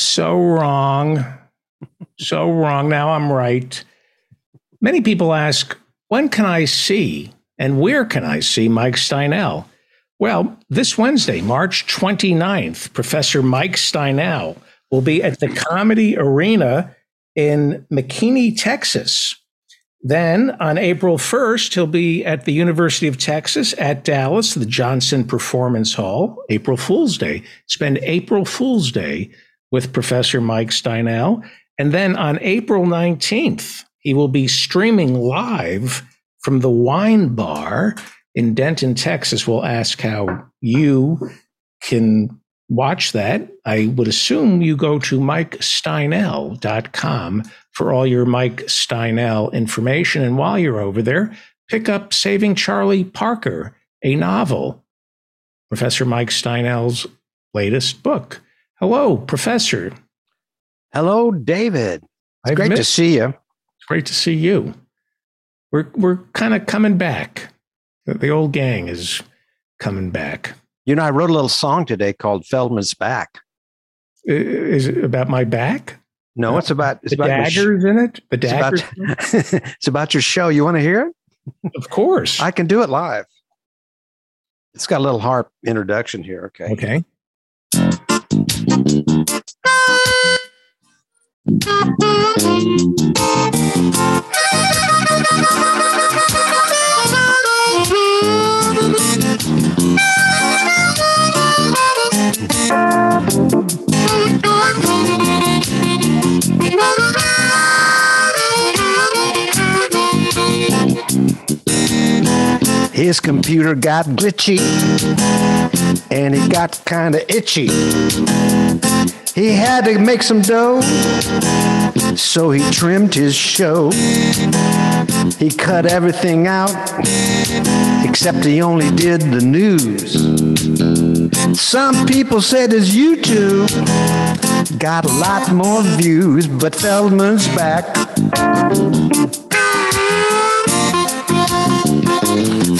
So wrong. so wrong. Now I'm right. Many people ask, when can I see and where can I see Mike Steinel? Well, this Wednesday, March 29th, Professor Mike Steinel will be at the Comedy Arena in McKinney, Texas. Then on April 1st, he'll be at the University of Texas at Dallas, the Johnson Performance Hall, April Fool's Day. Spend April Fool's Day with Professor Mike Steinel. And then on April 19th, he will be streaming live from the wine bar in Denton, Texas. We'll ask how you can watch that. I would assume you go to mikesteinel.com for all your Mike Steinel information. And while you're over there, pick up Saving Charlie Parker, a novel, Professor Mike Steinel's latest book. Hello, Professor. Hello, David. It's I've great to see you. It's great to see you. We're we're kind of coming back. The old gang is coming back. You know, I wrote a little song today called Feldman's Back. Is it about my back? No, uh, it's about it's the about daggers sh- in it. The daggers. It's about, it's about your show. You want to hear it? Of course. I can do it live. It's got a little harp introduction here. Okay. Okay. Thank you. His computer got glitchy and he got kind of itchy. He had to make some dough, so he trimmed his show. He cut everything out, except he only did the news. Some people said his YouTube got a lot more views, but Feldman's back.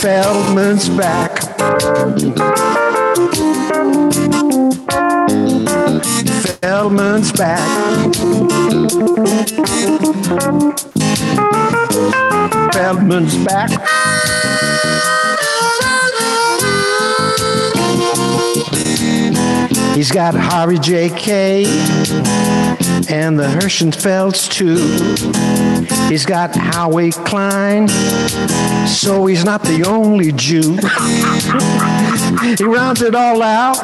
Feldman's back. Feldman's back. Feldman's back. He's got Harvey J.K. and the Hirschenfelds too. He's got Howie Klein, so he's not the only Jew. he rounds it all out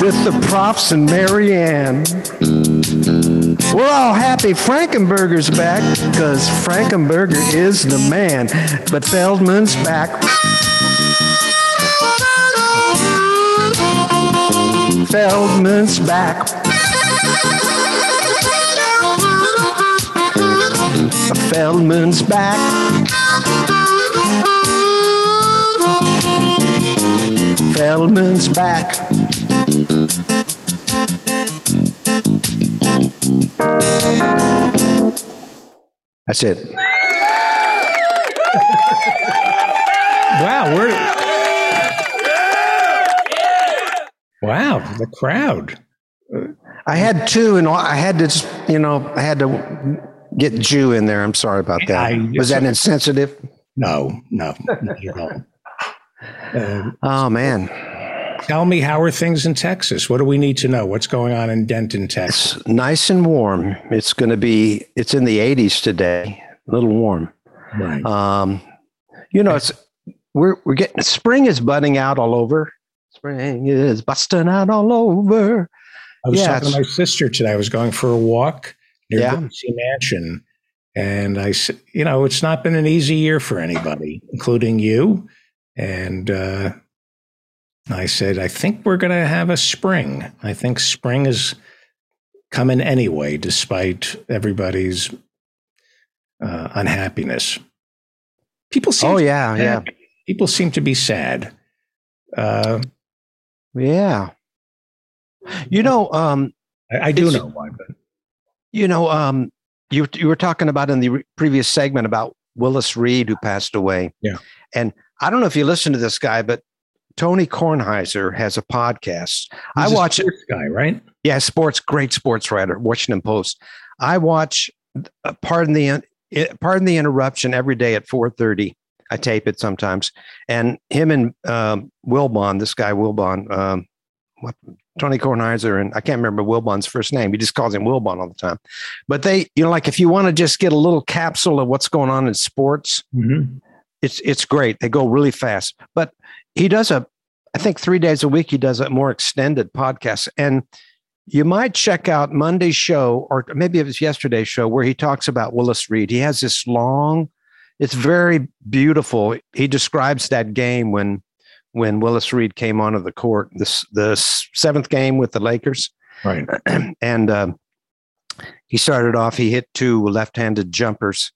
with the profs and Marianne. We're all happy Frankenberger's back, because Frankenberger is the man, but Feldman's back. Feldman's back. Feldman's back. Feldman's back. That's it. wow, we're Wow, the crowd. I had two, and I had to, just, you know, I had to get Jew in there. I'm sorry about that. I, Was that insensitive? No, no, no. Uh, oh man. Tell me, how are things in Texas? What do we need to know? What's going on in Denton, Texas? It's nice and warm. It's going to be. It's in the 80s today. A little warm. Right. Um, you know, it's we're we're getting spring is budding out all over. Spring is busting out all over. I was yeah, talking to my sister today. I was going for a walk near yeah. Mansion. And I said, you know, it's not been an easy year for anybody, including you. And uh, I said, I think we're going to have a spring. I think spring is coming anyway, despite everybody's uh, unhappiness. People seem. Oh yeah, yeah. People seem to be sad. Uh, yeah. You know, um, I, I do know why, but you know, um, you you were talking about in the re- previous segment about Willis Reed who passed away. Yeah. And I don't know if you listen to this guy, but Tony Kornheiser has a podcast. He's I a watch sports guy, right? Yeah, sports, great sports writer, Washington Post. I watch. Uh, pardon the uh, pardon the interruption. Every day at four thirty, I tape it sometimes. And him and um, Wilbon, this guy Wilbon, um, what, Tony Kornheiser, and I can't remember Wilbon's first name. He just calls him Wilbon all the time. But they, you know, like if you want to just get a little capsule of what's going on in sports, Mm-hmm. it's it's great. They go really fast. But he does a, I think three days a week he does a more extended podcast, and you might check out Monday's show or maybe it was yesterday's show where he talks about Willis Reed. He has this long, it's very beautiful. He describes that game when when Willis Reed came onto the court, this the seventh game with the Lakers, Right. and um, he started off. He hit two left-handed jumpers.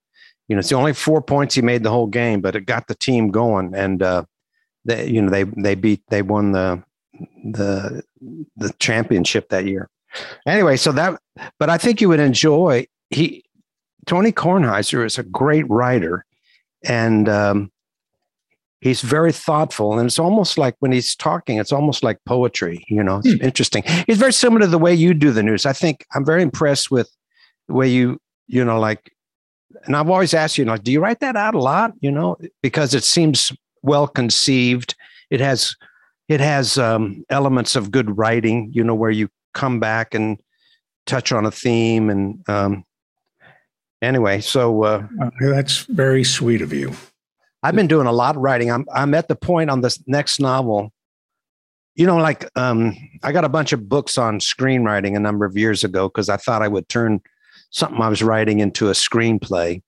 You know, it's the only four points he made the whole game, but it got the team going, and uh, they, you know, they they beat they won the the the championship that year. Anyway, so that, but I think you would enjoy. He Tony Kornheiser is a great writer, and um, he's very thoughtful. And it's almost like when he's talking, it's almost like poetry. You know, it's interesting. He's very similar to the way you do the news. I think I'm very impressed with the way you, you know, like. And I've always asked you, like, do you write that out a lot? You know, because it seems well conceived. It has it has um, elements of good writing, you know, where you come back and touch on a theme. And um, anyway, so uh, Uh, that's very sweet of you. I've been doing a lot of writing. I'm I'm at the point on this next novel. You know, like um, I got a bunch of books on screenwriting a number of years ago because I thought I would turn something I was writing into a screenplay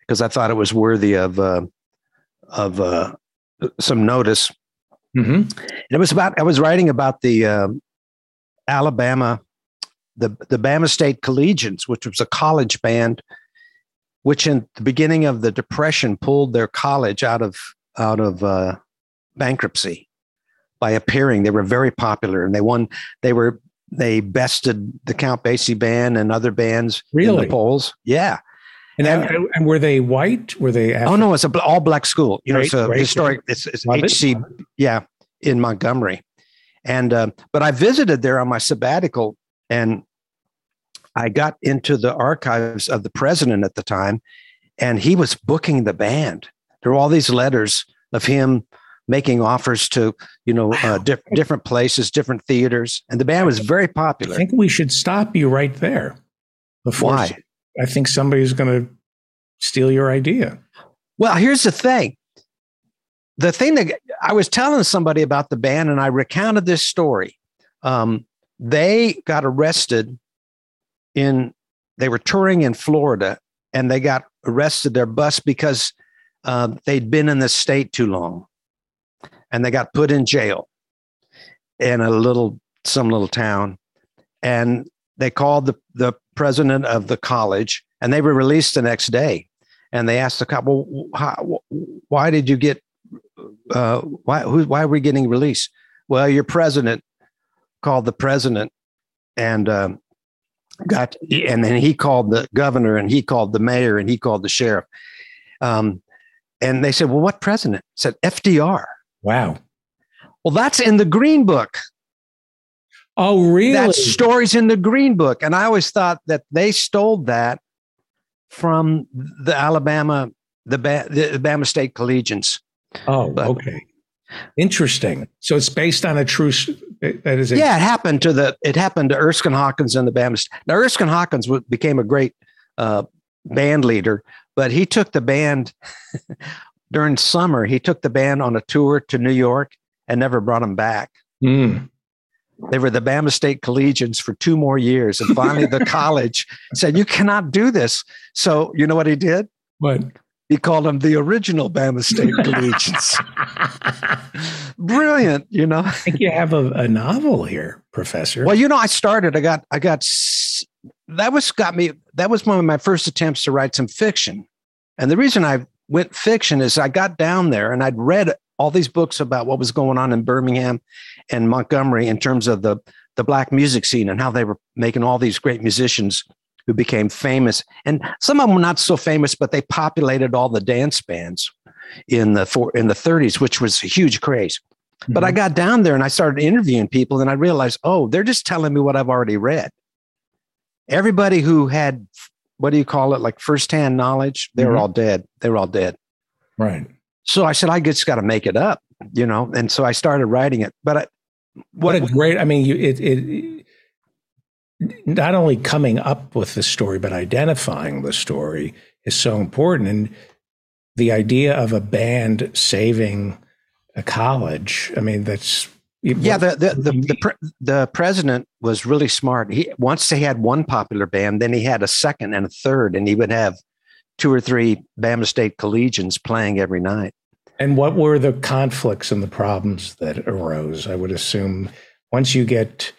because I thought it was worthy of uh, of uh, some notice. Mm-hmm. And it was about I was writing about the um Alabama, the the Bama State Collegians, which was a college band, which in the beginning of the Depression pulled their college out of out of uh, bankruptcy by appearing. They were very popular, and they won. They were they bested the Count Basie band and other bands in the polls. Yeah. And, And- and were they white? Were they? Oh no, it's a all black school. You know, it's Great, a great. historic. It's, it's Love it. Yeah, in Montgomery, and uh, but I visited there on my sabbatical, and I got into the archives of the president at the time, and he was booking the band. There were all these letters of him making offers to you know uh, diff- different places, different theaters, and the band was very popular. I think we should stop you right there. Before Why? I think somebody's going to steal your idea. Well, here's the thing. The thing that I was telling somebody about the band, and I recounted this story. Um, they got arrested in, they were touring in Florida, and they got arrested their bus because uh, they'd been in the state too long, and they got put in jail in a little, some little town, and they called the the president of the college, and they were released the next day and they asked the cop, "Well, how, why did you get? Uh, why who, why are we getting released?" Well, your president called the president and um, got, and then he called the governor and he called the mayor and he called the sheriff. Um, and they said, "Well, what president?" Said FDR. Wow. Well, that's in the Green Book. Oh, really? That story's in the Green Book, and I always thought that they stole that from the Alabama, the, ba- the Alabama State Collegians. oh, but- okay. Interesting. So it's based on a true. That is. A, Yeah, it happened to the it happened to Erskine Hawkins and the Bama. St- Now Erskine Hawkins became a great uh, band leader, but he took the band during summer. He took the band on a tour to New York and never brought them back. Mm. They were the Bama State Collegians for two more years, and finally the college said, "You cannot do this." So you know what he did? What? He called them the original Bama State Collegians. Brilliant, you know. I think you have a, a novel here, Professor. Well, you know, I started. I got. I got. That was got me. That was one of my first attempts to write some fiction, and the reason I went fiction is I got down there and I'd read all these books about what was going on in Birmingham and Montgomery in terms of the the black music scene and how they were making all these great musicians who became famous, and some of them were not so famous, but they populated all the dance bands in the four, in the 30s, which was a huge craze. But I Mhm. got down there and I started interviewing people, and I realized, oh, they're just telling me what I've already read. Everybody who had, what do you call it, like firsthand knowledge, they were Mhm. all dead. They were all dead. right. So I said, I just got to make it up, you know. And so I started writing it. But I, What a great! I mean, you it it not only coming up with the story, but identifying the story is so important. And the idea of a band saving a college. I mean, that's yeah, the the the, the, pre- the president was really smart. He once they had one popular band, then he had a second and a third, and he would have two or three Bama State collegians playing every night. And what were the conflicts and the problems that arose? I would assume once you get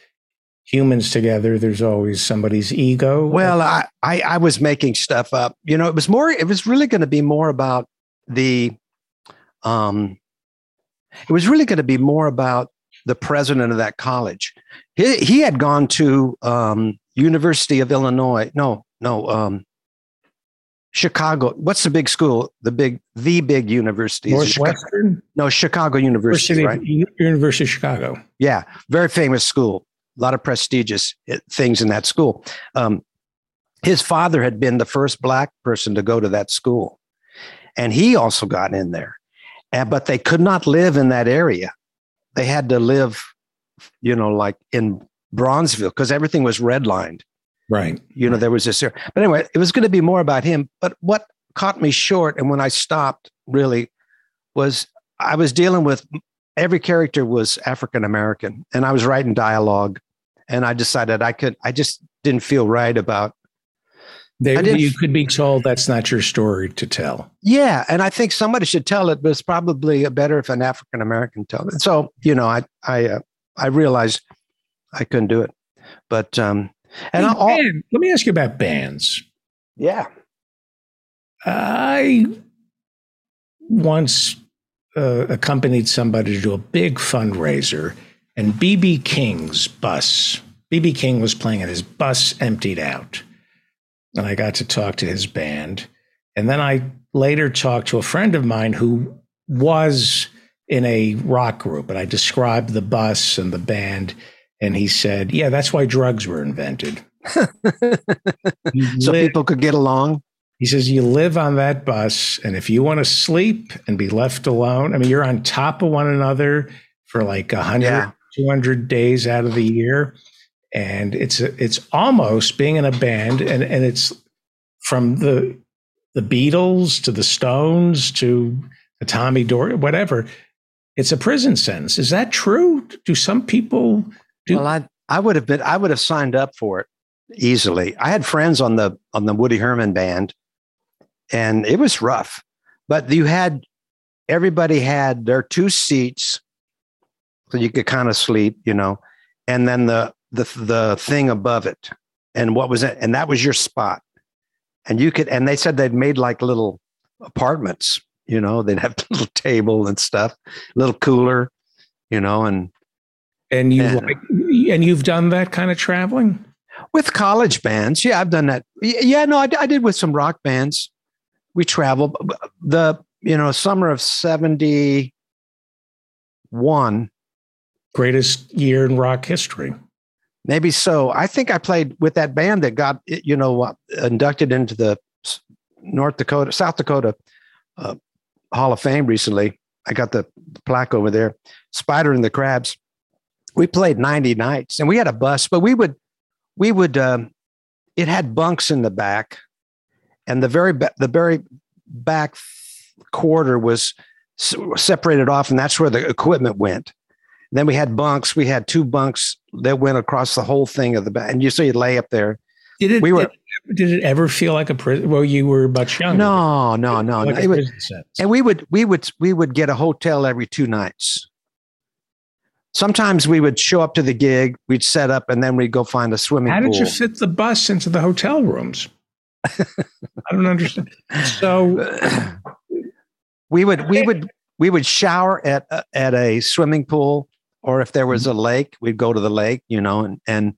humans together, there's always somebody's ego. Well, I, I I was making stuff up. You know, it was more. It was really going to be more about the. Um, it was really going to be more about the president of that college. He he had gone to um, University of Illinois. No, no, um, Chicago. What's the big school? The big the big university. Is it Chicago? Northwestern No, Chicago University, University, right? University of Chicago. Yeah, very famous school. A lot of prestigious uh, things in that school. Um, his father had been the first black person to go to that school, and he also got in there. And but they could not live in that area. They had to live, you know, like in Bronzeville because everything was redlined. Right. You know, there was this. But anyway, it was going to be more about him. But what caught me short, and when I stopped, really, was I was dealing with every character was African American, and I was writing dialogue, and I decided I could. I just didn't feel right about. They, you could be told that's not your story to tell. Yeah, and I think somebody should tell it, but it's probably better if an African American tells it. So you know, I I uh, I realized I couldn't do it, but um, and Hey, I, all, band- let me ask you about bands. yeah, I once uh, accompanied somebody to do a big fundraiser, and BB King's bus, BB King was playing, and his bus emptied out. And I got to talk to his band. And then I later talked to a friend of mine who was in a rock group, and I described the bus and the band. And he said, Yeah, that's why drugs were invented. So live- people could get along. he says, You live on that bus, and if you want to sleep and be left alone, I mean, you're on top of one another for like 100, Yeah. 200 days out of the year. And it's it's almost being in a band, and, and it's from the the Beatles to the Stones to the Tommy Dor whatever. It's a prison sentence. Is that true? Do some people do? Well, I I would have been I would have signed up for it easily. I had friends on the on the Woody Herman band, and it was rough. But you had everybody had their two seats, so you could kind of sleep, you know, and then the the the thing above it, and what was it? And that was your spot. And you could, and they said they'd made like little apartments, you know, they'd have a little table and stuff, little cooler, you know, and and you Yeah. like, and you've done that kind of traveling? with college bands yeah i've done that yeah no i, I did with some rock bands we traveled the you know summer of 71 Greatest year in rock history. Maybe so. I think i played with that band that got you know uh, inducted into the north dakota south dakota uh, hall of fame recently. I got the plaque over there spider and the crabs. We played 90 nights and we had a bus but we would we would um, it had bunks in the back and the very ba- the very back quarter was separated off and that's where the equipment went then we had bunks we had two bunks that went across the whole thing of the back and you so you lay up there Did it? We were- did, did it ever feel like a prison? Well, you were much younger. no no no, like no. a It was, and we would we would we would get a hotel every two nights sometimes we would show up to the gig we'd set up and then we'd go find a swimming How pool How did you fit the bus into the hotel rooms? I don't understand. So we would we would we would shower at uh, at a swimming pool or if there was a lake we'd go to the lake you know and and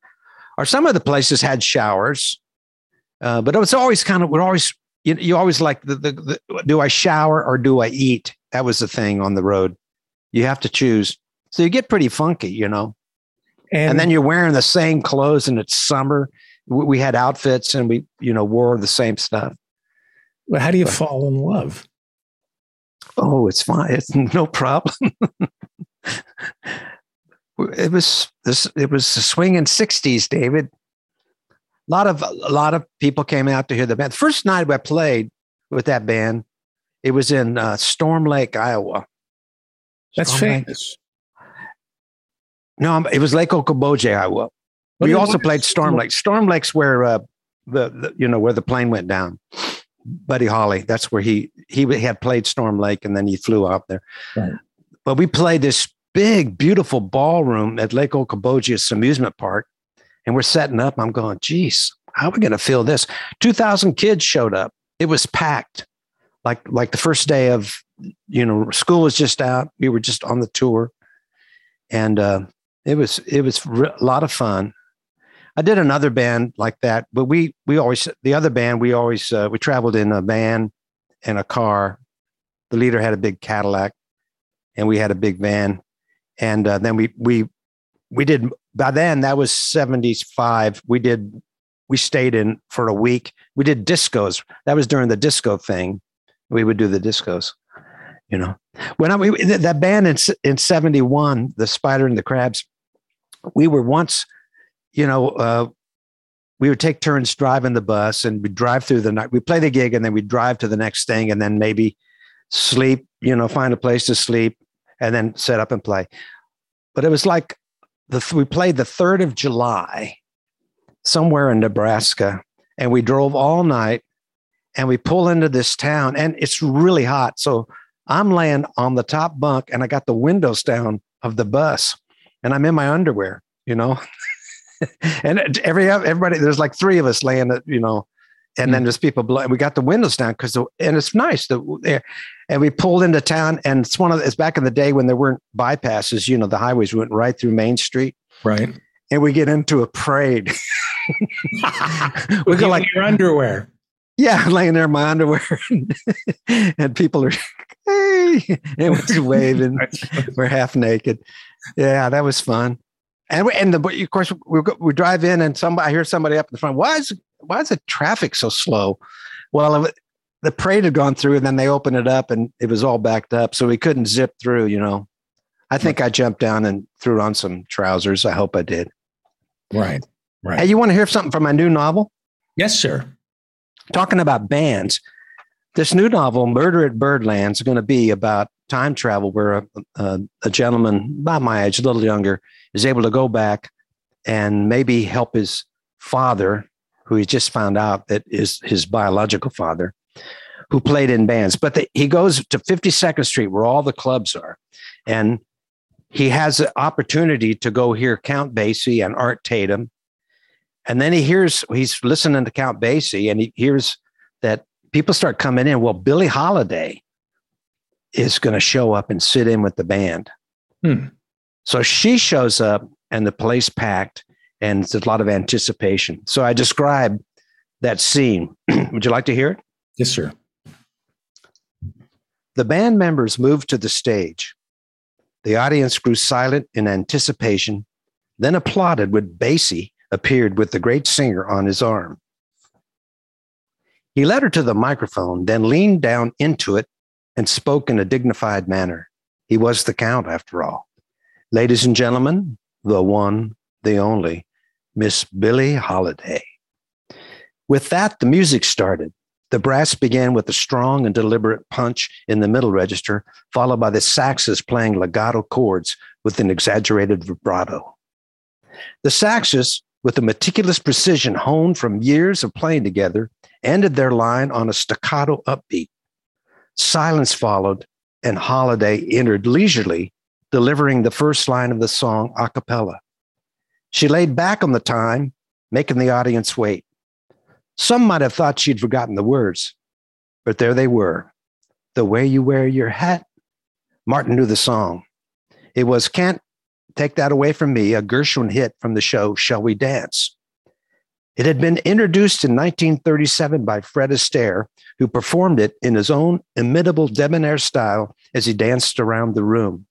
or some of the places had showers uh, but it was always kind of we're always you, you always like the, the, the do i shower or do i eat that was the thing on the road you have to choose So you get pretty funky, you know. And, And then you're wearing the same clothes and it's summer. We we had outfits and we, you know, wore the same stuff. well, how do you fall in love? Oh, it's fine. It's no problem. it was this. It was the swinging '60s, David. A lot of a lot of people came out to hear the band. The first night I played with that band, it was in uh, Storm Lake, Iowa. That's Storm Lake- famous. No, it was Lake Okoboji, Iowa. We also played Storm Lake. Storm Lake's where uh, the, the you know where the plane went down. Buddy Holly, that's where he he had played Storm Lake, and then he flew out there. Right. But we played this big, beautiful ballroom at Lake Okoboji's amusement park, and we're setting up. I'm going, geez, how are we going to fill this? Two thousand kids showed up. It was packed, like like the first day of you know school was just out. We were just on the tour, and uh, it was it was a lot of fun. I did another band like that, but we we always the other band we always uh, we traveled in a van and a car. The leader had a big Cadillac, and we had a big van, and uh, then we we we did by then that was seventy five. We did we stayed in for a week. We did discos. That was during the disco thing. We would do the discos. You know, when I we, that band in in seventy one, the Spider and the Crabs, we were once you know, uh, we would take turns driving the bus and we'd drive through the night. We play the gig and then we'd drive to the next thing and then maybe sleep, you know, find a place to sleep and then set up and play. But it was like the we played the 3rd of July somewhere in Nebraska and we drove all night and we pull into this town and it's really hot. So I'm laying on the top bunk and I got the windows down of the bus and I'm in my underwear, you know. and every everybody there's like three of us laying you know, and then there's people below. We got the windows down because and it's nice the there, and we pulled into town. And it's one of the, it's back in the day when there weren't bypasses. You know, the highways went right through Main Street, Right. and we get into a parade. we go like, your underwear. yeah, laying there in my underwear, and people are, hey, and we're waving. we're half naked. Yeah, that was fun. And we, and the, of course we we drive in and somebody I hear somebody up in the front. Why is why is the traffic so slow? Well, the parade had gone through and then they opened it up and it was all backed up, so we couldn't zip through. You know, I think I jumped down and threw on some trousers. I hope I did. Right. Right. Hey, you want to hear something from my new novel? yes, sir. talking about bands, this new novel, Murder at Birdland, is going to be about time travel, where a, a, a gentleman about my age, a little younger, is able to go back and maybe help his father, who he just found out that is his biological father, who played in bands. But the, he goes to 52nd Street, where all the clubs are, and he has the opportunity to go hear Count Basie and Art Tatum. And then he hears, he's listening to Count Basie and he hears that people start coming in. Well, Billie Holiday is going to show up and sit in with the band. Hmm. So she shows up and the place packed and it's a lot of anticipation. So I describe that scene. Would you like to hear it? Yes, sir. The band members moved to the stage. The audience grew silent in anticipation, then applauded when Basie appeared with the great singer on his arm. He led her to the microphone, then leaned down into it and spoke in a dignified manner. He was the Count, after all. Ladies and gentlemen, the one, the only, Miss Billie Holiday. With that, the music started. The brass began with a strong and deliberate punch in the middle register, followed by the saxes playing legato chords with an exaggerated vibrato. The saxes, with a meticulous precision honed from years of playing together, ended their line on a staccato upbeat. Silence followed, and Holiday entered leisurely, delivering the first line of the song a cappella. She laid back on the time, making the audience wait. Some might have thought she'd forgotten the words, but there they were. The way you wear your hat. Martin knew the song. It was Can't Take That Away From Me, a Gershwin hit from the show Shall We Dance? It had been introduced in 1937 by Fred Astaire, who performed it in his own imitable debonair style as he danced around the room.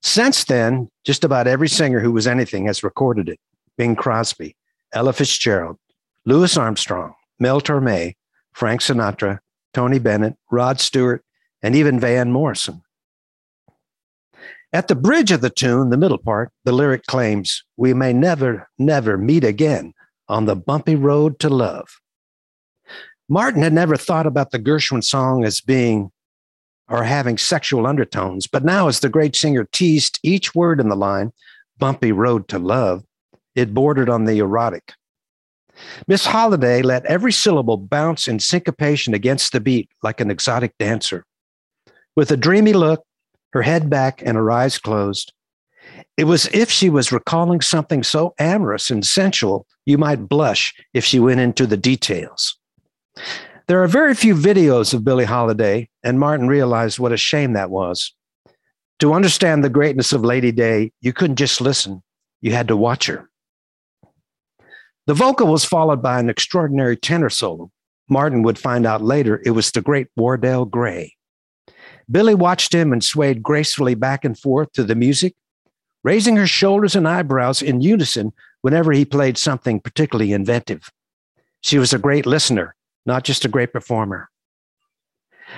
Since then, just about every singer who was anything has recorded it Bing Crosby, Ella Fitzgerald, Louis Armstrong, Mel Torme, Frank Sinatra, Tony Bennett, Rod Stewart, and even Van Morrison. At the bridge of the tune, the middle part, the lyric claims, We may never, never meet again on the bumpy road to love. Martin had never thought about the Gershwin song as being or having sexual undertones, but now, as the great singer teased each word in the line, bumpy road to love, it bordered on the erotic. Miss Holiday let every syllable bounce in syncopation against the beat like an exotic dancer. With a dreamy look, her head back and her eyes closed, it was if she was recalling something so amorous and sensual, you might blush if she went into the details. There are very few videos of Billie Holiday, and Martin realized what a shame that was. To understand the greatness of Lady Day, you couldn't just listen, you had to watch her. The vocal was followed by an extraordinary tenor solo. Martin would find out later it was the great Wardell Gray. Billie watched him and swayed gracefully back and forth to the music, raising her shoulders and eyebrows in unison whenever he played something particularly inventive. She was a great listener, not just a great performer.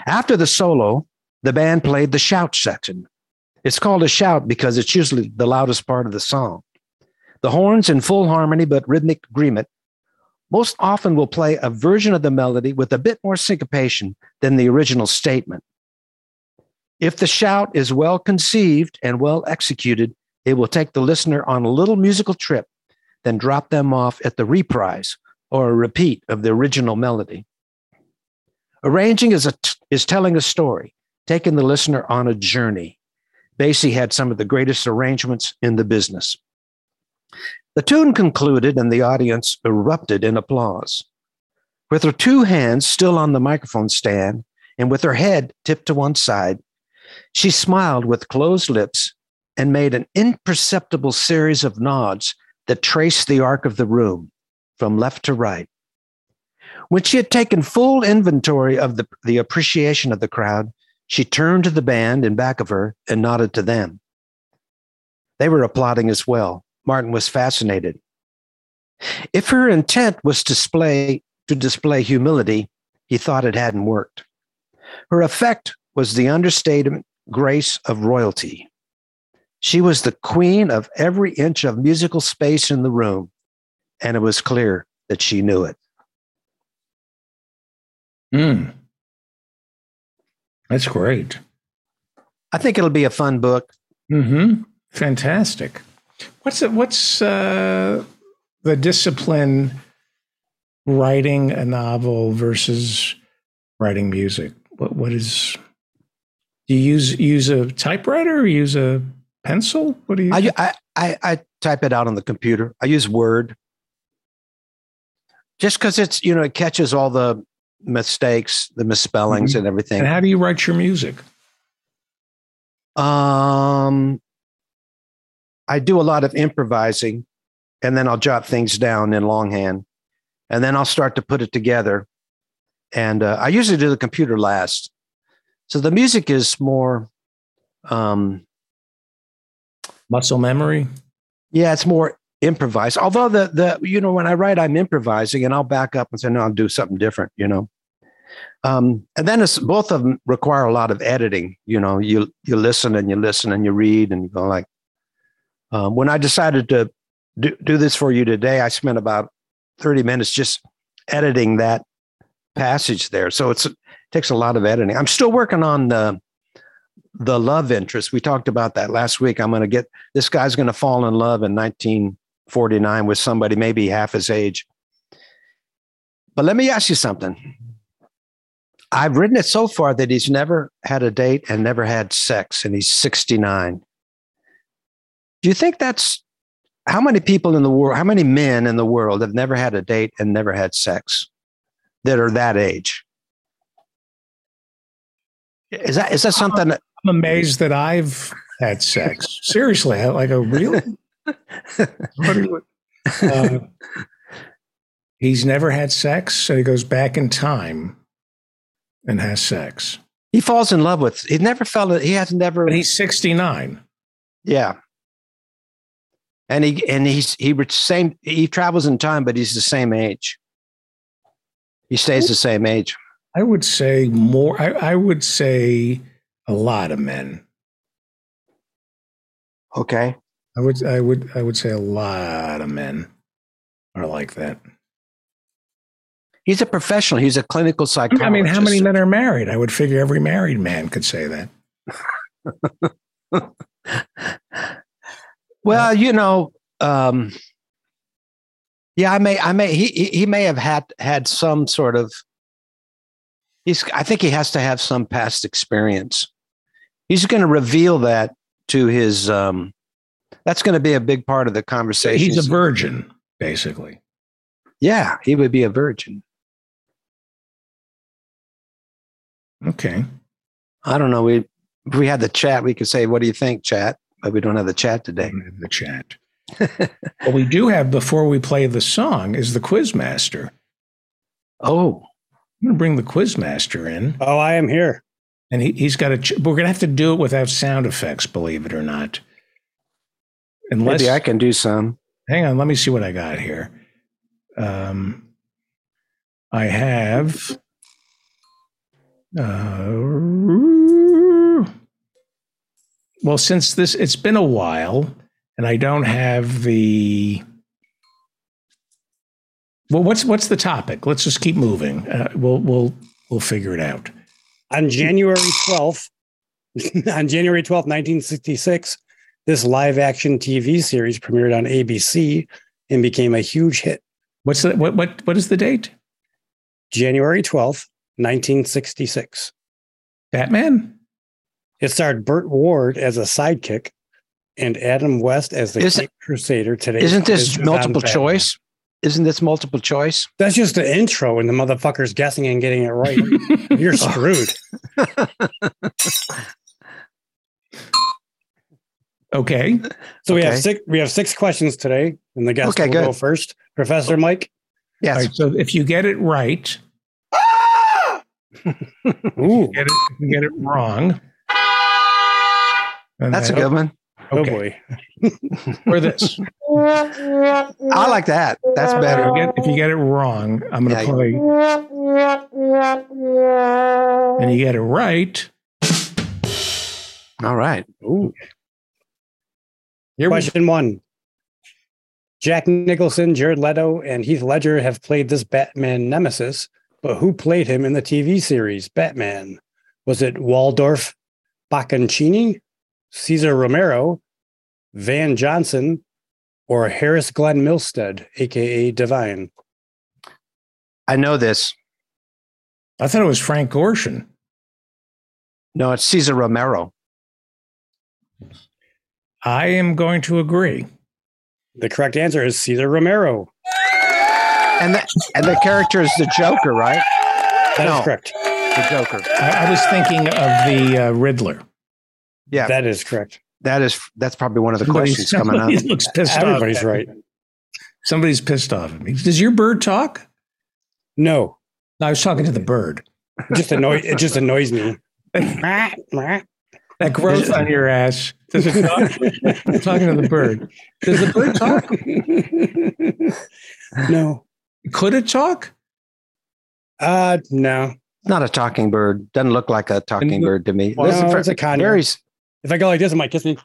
After the solo, the band played the shout section. It's called a shout because it's usually the loudest part of the song. The horns in full harmony but rhythmic agreement most often will play a version of the melody with a bit more syncopation than the original statement. If the shout is well conceived and well executed, it will take the listener on a little musical trip, then drop them off at the reprise or a repeat of the original melody. Arranging is, a t- is telling a story, taking the listener on a journey. Basie had some of the greatest arrangements in the business. The tune concluded and the audience erupted in applause. With her two hands still on the microphone stand and with her head tipped to one side, she smiled with closed lips and made an imperceptible series of nods that traced the arc of the room from left to right. When she had taken full inventory of the, the appreciation of the crowd, she turned to the band in back of her and nodded to them. They were applauding as well. Martin was fascinated. If her intent was display, to display humility, he thought it hadn't worked. Her effect was the understated grace of royalty. She was the queen of every inch of musical space in the room, and it was clear that she knew it. Hmm. That's great. I think it'll be a fun book. Mm-hmm. Fantastic. What's it? What's uh, the discipline writing a novel versus writing music? What what is? Do you use use a typewriter or use a pencil? What do you? I, I, I, I type it out on the computer. I use Word just because it's you know it catches all the mistakes, the misspellings, mm-hmm. and everything. And how do you write your music? Um, I do a lot of improvising and then I'll jot things down in longhand and then I'll start to put it together. And uh, I usually do the computer last. So the music is more um, muscle memory. Yeah, it's more improvised. Although the the you know when I write, I'm improvising and I'll back up and say no, I'll do something different. You know. Um, and then it's both of them require a lot of editing. You know, you you listen and you listen and you read and you go like, um, when I decided to do, do this for you today, I spent about 30 minutes just editing that passage there. So it takes a lot of editing. I'm still working on the the love interest. We talked about that last week. I'm going to get this guy's going to fall in love in 1949 with somebody maybe half his age. But let me ask you something. I've written it so far that he's never had a date and never had sex, and he's 69. Do you think that's how many people in the world, how many men in the world have never had a date and never had sex that are that age? Is that is that something that I'm amazed that I've had sex? Seriously, like a real uh, he's never had sex, so he goes back in time and has sex. He falls in love with. He never felt it. He has never. But he's 69. Yeah. And he and he's he same he travels in time, but he's the same age. He stays the same age. I would say more. I, I would say a lot of men. Okay. I would. I would. I would say a lot of men are like that. He's a professional. He's a clinical psychologist. I mean, how many men are married? I would figure every married man could say that. Well, you know, um, yeah, I may, I may, he, he he may have had had some sort of. He's. I think he has to have some past experience. He's going to reveal that to his. Um, that's going to be a big part of the conversation. He's a virgin, basically. yeah, he would be a virgin. Okay. I don't know. We if we had the chat, we could say, "What do you think, chat?" But we don't have the chat today. in the chat. what we do have before we play the song is the quizmaster. Oh, I'm going to bring the quizmaster in, Oh, I am here. and he, he's got a. Ch- we're going to have to do it without sound effects, believe it or not. Unless, maybe I can do some. hang on, let me see what I got here. Um, I have. Uh, well, since this, it's been a while, and I don't have the. Well, what's what's the topic? Let's just keep moving. Uh, we'll we'll we'll figure it out. On January 12th, on January 12th, 1966, this live action TV series premiered on ABC and became a huge hit. What's the what what what is the date? January 12th, 1966. Batman. It starred Burt Ward as a sidekick and Adam West as the Isn't- Crusader today. Isn't this multiple choice? Isn't this multiple choice? That's just the intro, and the motherfucker's guessing and getting it right. You're screwed. Okay. So we have six. We have six questions today, and the guest Okay, will good. go first. Professor Mike. Yes. All right. So if you get it right, ah! Ooh, get it, if you get it wrong. and That's a good one. oh boy. Or this. I like that. That's If better. you get, if you get it wrong, I'm going to Yeah. play. And you get it right. All right. Ooh. Here we Question one. Jack Nicholson, Jared Leto, and Heath Ledger have played this Batman nemesis, but who played him in the TV series Batman? Was it Waldorf Baccancini, Cesar Romero, Van Johnson, or Harris Glenn Milstead, aka Divine? I know this. I thought it was Frank Gorshin. No, it's Cesar Romero. I am going to agree. The correct answer is Cesar Romero. And the, and the character is the Joker, right? That is No. correct. The Joker. I, I was thinking of the uh, Riddler. Yeah. That is correct. That is that's probably one of the Somebody- questions coming up. somebody looks pissed off. Everybody's right. Somebody's pissed off at me. Does your bird talk? No, No, I was talking to the bird. it just annoys it just annoys me. That growth on your ass. Does it talk? I'm talking to the bird. Does the bird talk? no. Could it talk? Uh no. Not a talking bird. Doesn't look like a talking And- bird to me. Well, Listen, no, for- it's a conure. very If I go like this, it might kiss me.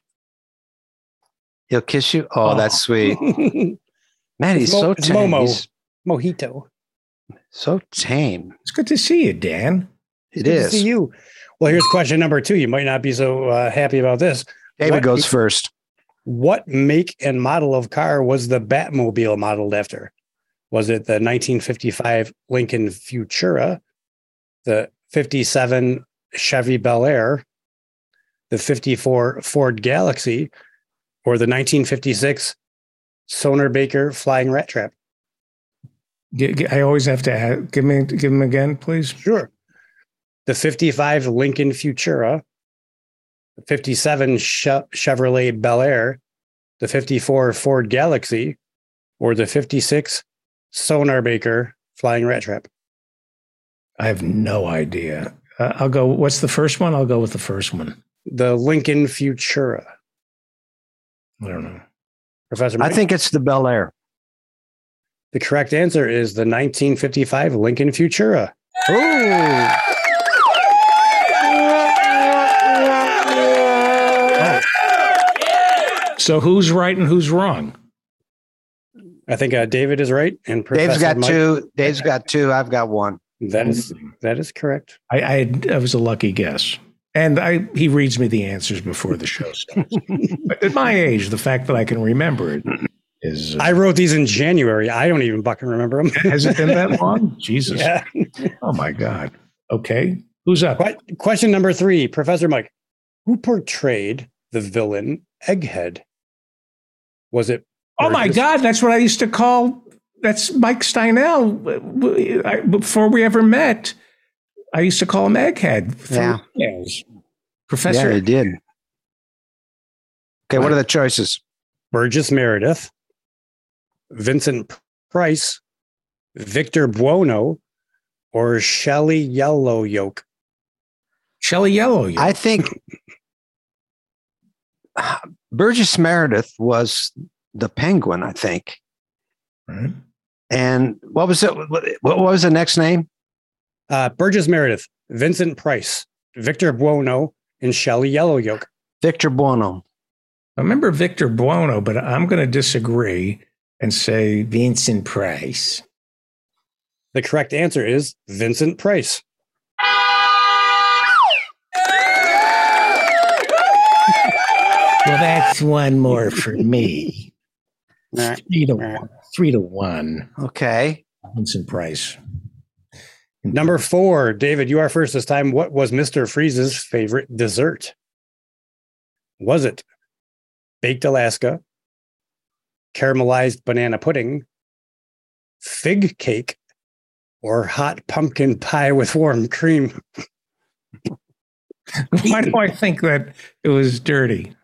He'll kiss you. Oh, that's sweet. Man, he's Mo- so it's tame. Momo. He's Mojito. so tame. It's good to see you, Dan. It Good to is. See you. Well, here's question number two. You might not be so uh, happy about this. David What- goes first. What make and model of car was the Batmobile modeled after? Was it the 1955 Lincoln Futura, the 57 Chevy Bel Air, the 54 Ford Galaxie, or the 1956 Sonar Baker Flying Rat Trap? I always have to add, give me give him again, please. Sure. The 55 Lincoln Futura, the 57 Chevrolet Bel Air, the 54 Ford Galaxie, or the 56 Sonar Baker Flying Rat Trap. I have no idea. Uh, I'll go. What's the first one? I'll go with the first one. The Lincoln Futura. I don't know. Professor I think it's the Bel Air. the correct answer is the 1955 Lincoln Futura. Oh, So who's right and who's wrong? I think uh, David is right, and Professor Dave's got Mike- two. Dave's got two. I've got one. That is that is correct. I, I, had- I was a lucky guess. And I, he reads me the answers before the show starts. but at my age, the fact that I can remember it is. Uh, I wrote these in January. I don't even fucking remember them. has it been that long? Jesus. yeah. Oh my God. Okay. Who's up? Que- Question number three, Professor Mike. Who portrayed the villain Egghead? Was it? Oh my Burgess? God. That's what I used to call. That's Mike Steinel. I, before we ever met, I used to call him Egghead. Yeah. years. Yeah, Professor. he did. Okay, what are the choices? Burgess Meredith, Vincent Price, Victor Buono, or Shelley Yellow Yolk? Shelley Yellow. I think Burgess Meredith was the penguin, I think. Right. And what was it? What what was the next name? Uh, Burgess Meredith, Vincent Price, Victor Buono, and Shelley Yellow Yolk. Victor Buono. I remember Victor Buono, but I'm going to disagree and say Vincent Price. The correct answer is Vincent Price. Well, that's one more for me. Three to one. Three to one. Okay. Vincent Price. Number four, David, you are first this time. What was Mr. Freeze's favorite dessert? Was it baked Alaska, caramelized banana pudding, fig cake, or hot pumpkin pie with warm cream? Why do I think that it was dirty?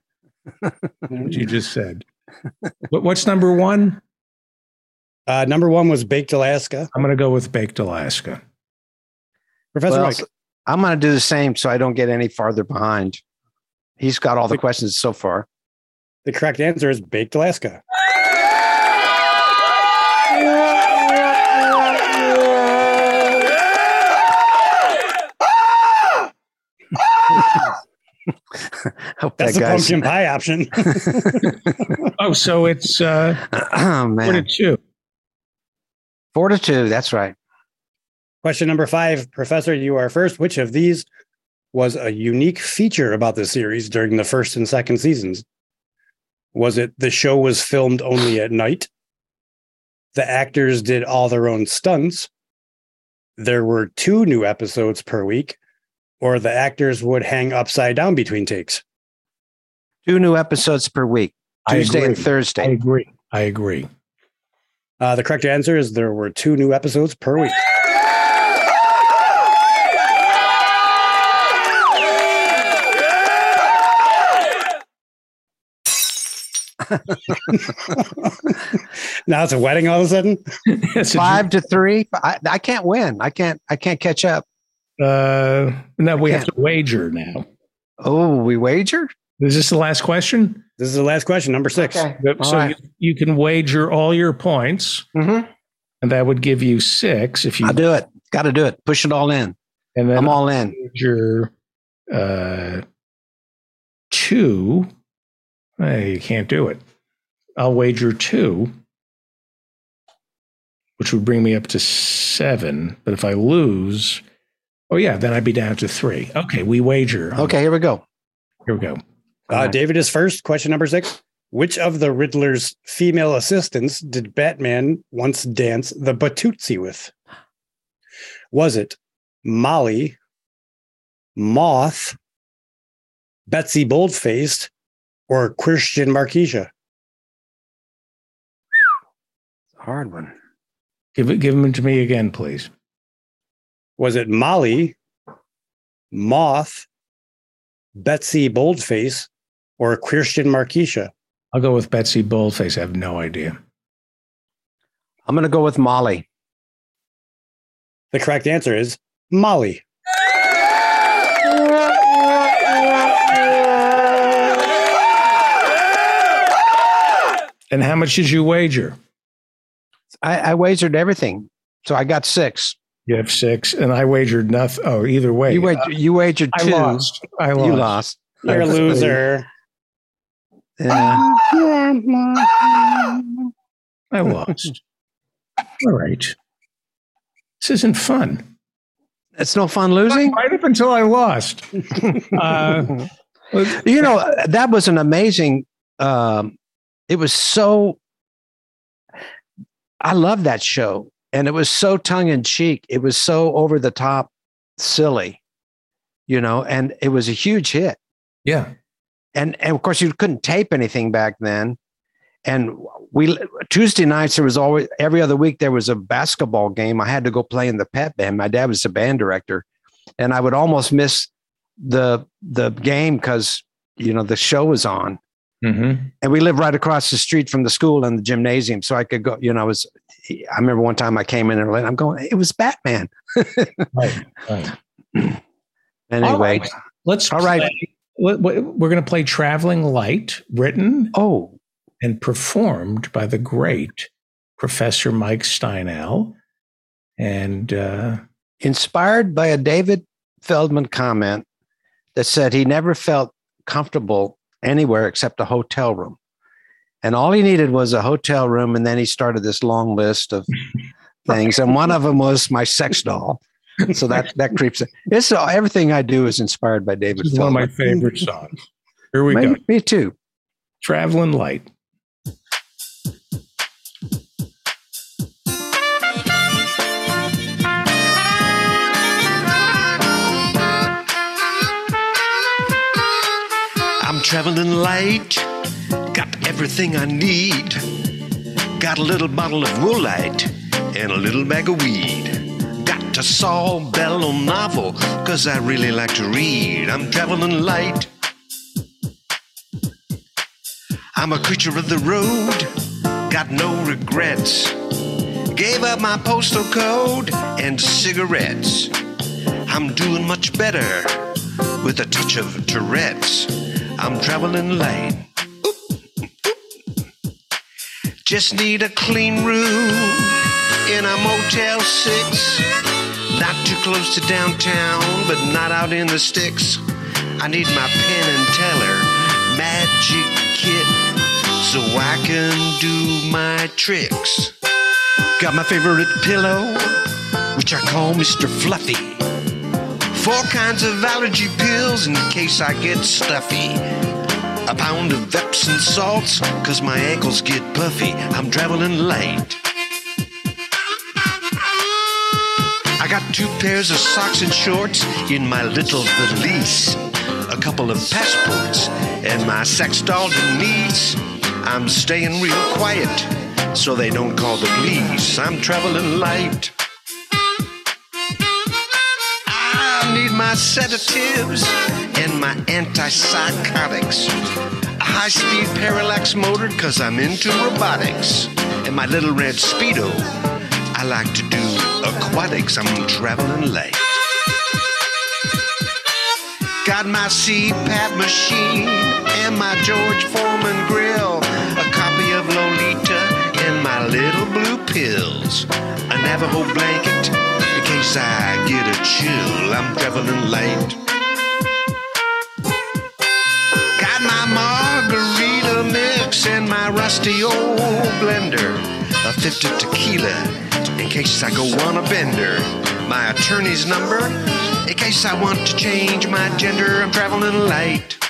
What you just said. But what's number one? Uh, number one was baked Alaska. I'm going to go with baked Alaska. Professor Well, Mike, I'm going to do the same so I don't get any farther behind. He's got all the questions so far. the correct answer is baked Alaska. Hope That's that the guy's. pumpkin pie option. Oh, so it's uh, oh, four to two. Four to two. That's right. Question number five, Professor, you are first. Which of these was a unique feature about the series during the first and second seasons? Was it the show was filmed only at night? The actors did all their own stunts? There were two new episodes per week, or the actors would hang upside down between takes? Two new episodes per week, Tuesday and Thursday. I agree. I agree. Uh, the correct answer is there were two new episodes per week. now it's a wedding all of a sudden. Five to three. I, I can't win. I can't. I can't catch up. Uh, no, we have to wager now. Oh, we wager. Is this the last question? This is the last question, number six. Okay. All so right. you, you can wager all your points, Mm-hmm. and that would give you six if you. I'll do it. Got to do it. Push it all in. and then I'm all in. wager uh, two. Hey, you can't do it. I'll wager two, which would bring me up to seven. But if I lose, oh yeah, then I'd be down to three. Okay, we wager. Okay, here we go. here we go. Uh, David is first. Question number six. Which of the Riddler's female assistants did Batman once dance the Batusi with? Was it Molly, Moth, Betsy Boldfaced, or Christian Marquisha? Hard one. Give it. Give them to me again, please. Was it Molly, Moth, Betsy Boldface, or Christian Marquisha? I'll go with Betsy Boldface. I have no idea. I'm going to go with Molly. The correct answer is Molly. And how much did you wager? I, I wagered everything, so I got six. You have six, and I wagered nothing. Oh, either way, You wagered, you wagered I two. lost. I lost. You lost. You're a That's- loser. Yeah. I lost. All right. This isn't fun. It's no fun losing. Right up until I lost. Uh, You know, that was an amazing. Um, it was so. I love that show, and it was so tongue in cheek. It was so over the top, silly, you know, and it was a huge hit. yeah. And and of course, you couldn't tape anything back then. And we Tuesday nights there was always every other week there was a basketball game. I had to go play in the pep band. My dad was the band director, and I would almost miss the the game because you know the show was on Mm-hmm. and we lived right across the street from the school and the gymnasium so i could go you know i was i remember one time i came in there late i'm going it was batman Right. right. anyway All right. Let's. All right. play- We're going to play "Traveling Light," written oh and performed by the great Professor Mike Steinel, and uh, inspired by a david feldman comment that said he never felt comfortable anywhere except a hotel room and all he needed was a hotel room and then he started this long list of things and one of them was my sex doll so that that creeps in. it's uh, everything i do is inspired by david this is one of my favorite songs. Here we me, go. me too "Traveling Light." I'm traveling light, got everything I need. Got a little bottle of woolite and a little bag of weed. Got a Saul Bellow novel, cause I really like to read. I'm traveling light. I'm a creature of the road, got no regrets. Gave up my postal code and cigarettes. I'm doing much better with a touch of Tourette's. I'm traveling light. Just need a clean room in a Motel 6. Not too close to downtown, but not out in the sticks. I need my Penn and Teller, magic kit, so I can do my tricks. Got my favorite pillow, which I call Mr. Fluffy. Four kinds of allergy pills in case I get stuffy. A pound of Epsom salts, cause my ankles get puffy. I'm traveling light. I got two pairs of socks and shorts in my little valise. A couple of passports and my sex doll Denise. I'm staying real quiet so they don't call the police. I'm traveling light. I need my sedatives and my antipsychotics. A high speed parallax motor, cause I'm into robotics. And my little red Speedo, I like to do aquatics. I'm traveling light. Got my CPAP machine and my George Foreman grill. A copy of Lolita and my little blue pills. A Navajo blanket in case I get a chill. I'm traveling light. And my rusty old blender. A fifth of tequila in case I go on a bender. My attorney's number in case I want to change my gender. I'm traveling light.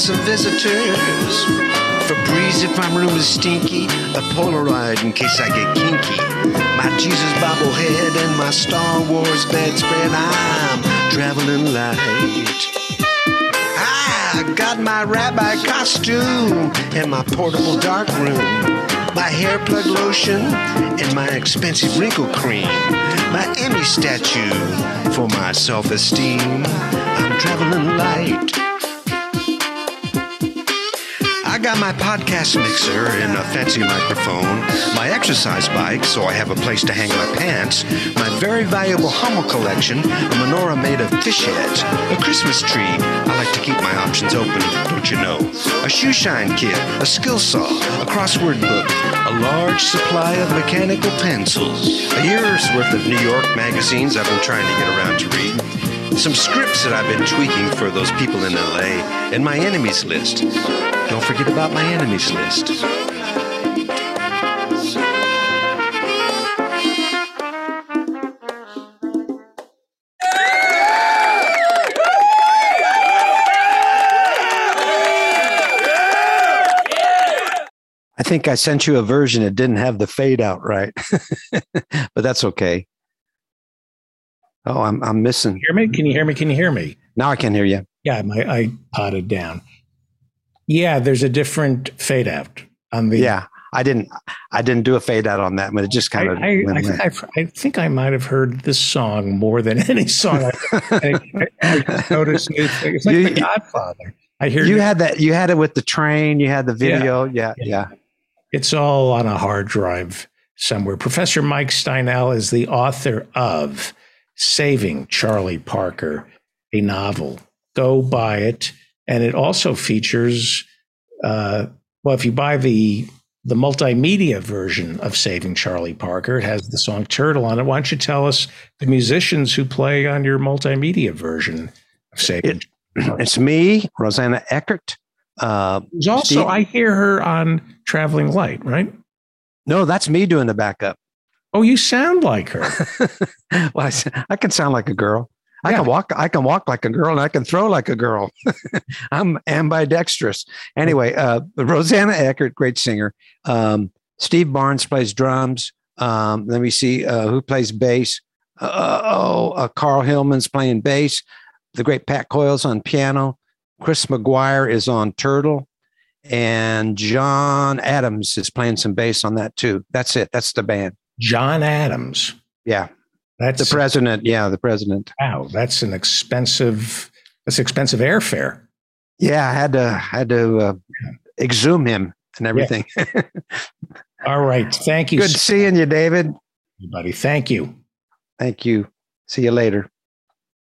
Some visitors. Febreze if my room is stinky, a Polaroid in case I get kinky. My Jesus bobblehead and my Star Wars bedspread. I'm traveling light. I got my rabbi costume and my portable dark room. My hair plug lotion and my expensive wrinkle cream. My Emmy statue for my self esteem. I'm traveling light. I got my podcast mixer and a fancy microphone, my exercise bike so I have a place to hang my pants, my very valuable Hummel collection, a menorah made of fish heads, a Christmas tree. I like to keep my options open, don't you know? A shoe shine kit, a skill saw, a crossword book, a large supply of mechanical pencils, a year's worth of New York magazines I've been trying to get around to read, some scripts that I've been tweaking for those people in LA, and my enemies list. Don't forget about my enemies list. I think I sent you a version that didn't have the fade out right, but that's okay. Oh, I'm I'm missing. Hear me? Can you hear me? Can you hear me? Now I can hear you. Yeah, my I potted down. Yeah, there's a different fade out on the. Yeah, I didn't I didn't do a fade out on that, but it just kind of. I, I, I, I think I might have heard this song more than any song. I, I, noticed new things. It's like You- The Godfather. I hear you had that. You had it with the train. You had the video. Yeah, yeah. Yeah. It's all on a hard drive somewhere. Professor Mike Steinel is the author of Saving Charlie Parker, a novel. Go buy it. And it also features, uh, well, if you buy the the multimedia version of Saving Charlie Parker, it has the song Turtle on it. Why don't you tell us the musicians who play on your multimedia version of Saving? It- It's me, Rosana Eckert. Uh, also, Steve- I hear her on Traveling Light, right? no, that's me doing the backup. Oh, you sound like her. well, I, I can sound like a girl. I Yeah. can walk. I can walk like a girl, and I can throw like a girl. I'm ambidextrous. Anyway, uh, Rosana Eckert, great singer. Um, Steve Barnes plays drums. Um, let me see uh, who plays bass. Uh, oh, uh, Carl Hillman's playing bass. The great Pat Coyle's on piano. Chris McGuire is on turtle, and John Adams is playing some bass on that too. That's it. That's the band. John Adams. Yeah, That's the president. Yeah, the president. wow. That's an expensive. That's expensive airfare. Yeah, I had to had to uh, exhume him and everything. All right. Thank you, Good seeing you, David. everybody. Thank you. Thank you. See you later.